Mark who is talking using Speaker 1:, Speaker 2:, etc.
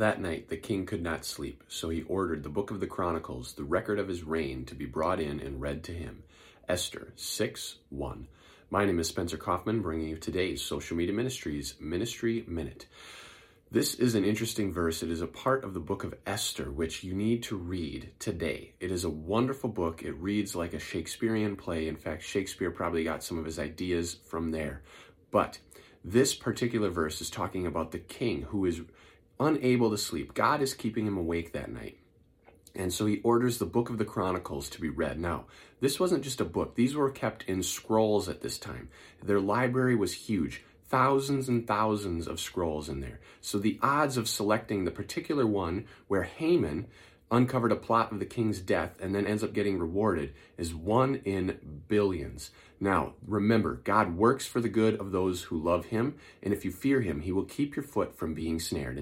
Speaker 1: that night the king could not sleep, so he ordered the book of the Chronicles, the record of his reign, to be brought in and read to him. Esther 6 1. My name is Spencer Coffman, bringing you today's Social Media Ministries Ministry Minute. This is an interesting verse. It is a part of the book of Esther, which you need to read today. It is a wonderful book. It reads like a Shakespearean play. In fact, Shakespeare probably got some of his ideas from there. But this particular verse is talking about the king who is unable to sleep. God is keeping him awake that night. And so he orders the book of the Chronicles to be read. Now, this wasn't just a book, these were kept in scrolls at this time. Their library was huge, thousands and thousands of scrolls in there. So the odds of selecting the particular one where Haman uncovered a plot of the king's death and then ends up getting rewarded is one in billions. Now, remember, God works for the good of those who love him, and if you fear him, he will keep your foot from being snared.